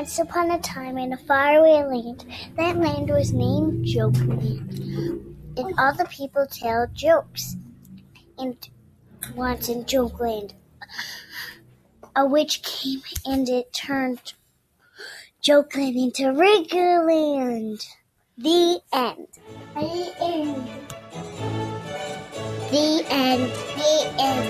Once upon a time in a faraway land, that land was named Joke Land, And all the people tell jokes. And once in Joke Land, a witch came and it turned Joke Land into Wriggleland. The end. The end. The end. The end.